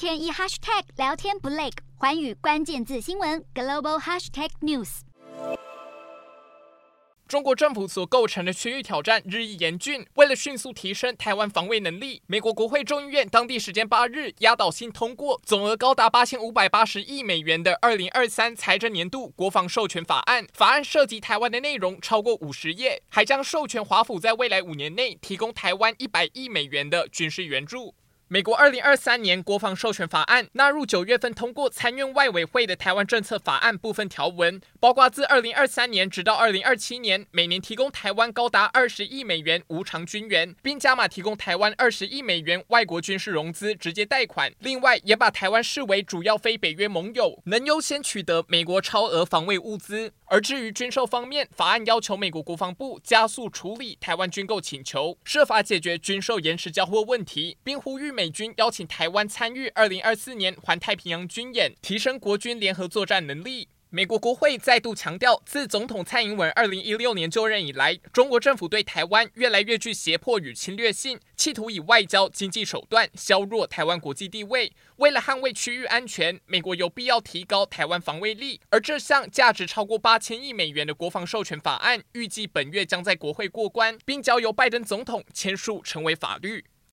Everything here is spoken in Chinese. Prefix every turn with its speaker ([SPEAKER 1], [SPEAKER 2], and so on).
[SPEAKER 1] 天一 hashtag 聊天不累，寰宇关键字新闻 global hashtag news。
[SPEAKER 2] 中国政府所构成的区域挑战日益严峻，为了迅速提升台湾防卫能力，美国国会众议院当地时间八日压倒性通过总额高达八千五百八十亿美元的二零二三财政年度国防授权法案。法案涉及台湾的内容超过五十页，还将授权华府在未来五年内提供台湾一百亿美元的军事援助。美国二零二三年国防授权法案纳入九月份通过参院外委会的台湾政策法案部分条文，包括自二零二三年直到二零二七年，每年提供台湾高达二十亿美元无偿军援，并加码提供台湾二十亿美元外国军事融资直接贷款。另外，也把台湾视为主要非北约盟友，能优先取得美国超额防卫物资。而至于军售方面，法案要求美国国防部加速处理台湾军购请求，设法解决军售延迟交货问题，并呼吁美军邀请台湾参与二零二四年环太平洋军演，提升国军联合作战能力。美国国会再度强调，自总统蔡英文二零一六年就任以来，中国政府对台湾越来越具胁迫与侵略性，企图以外交、经济手段削弱台湾国际地位。为了捍卫区域安全，美国有必要提高台湾防卫力。而这项价值超过八千亿美元的国防授权法案，预计本月将在国会过关，并交由拜登总统签署成为法律。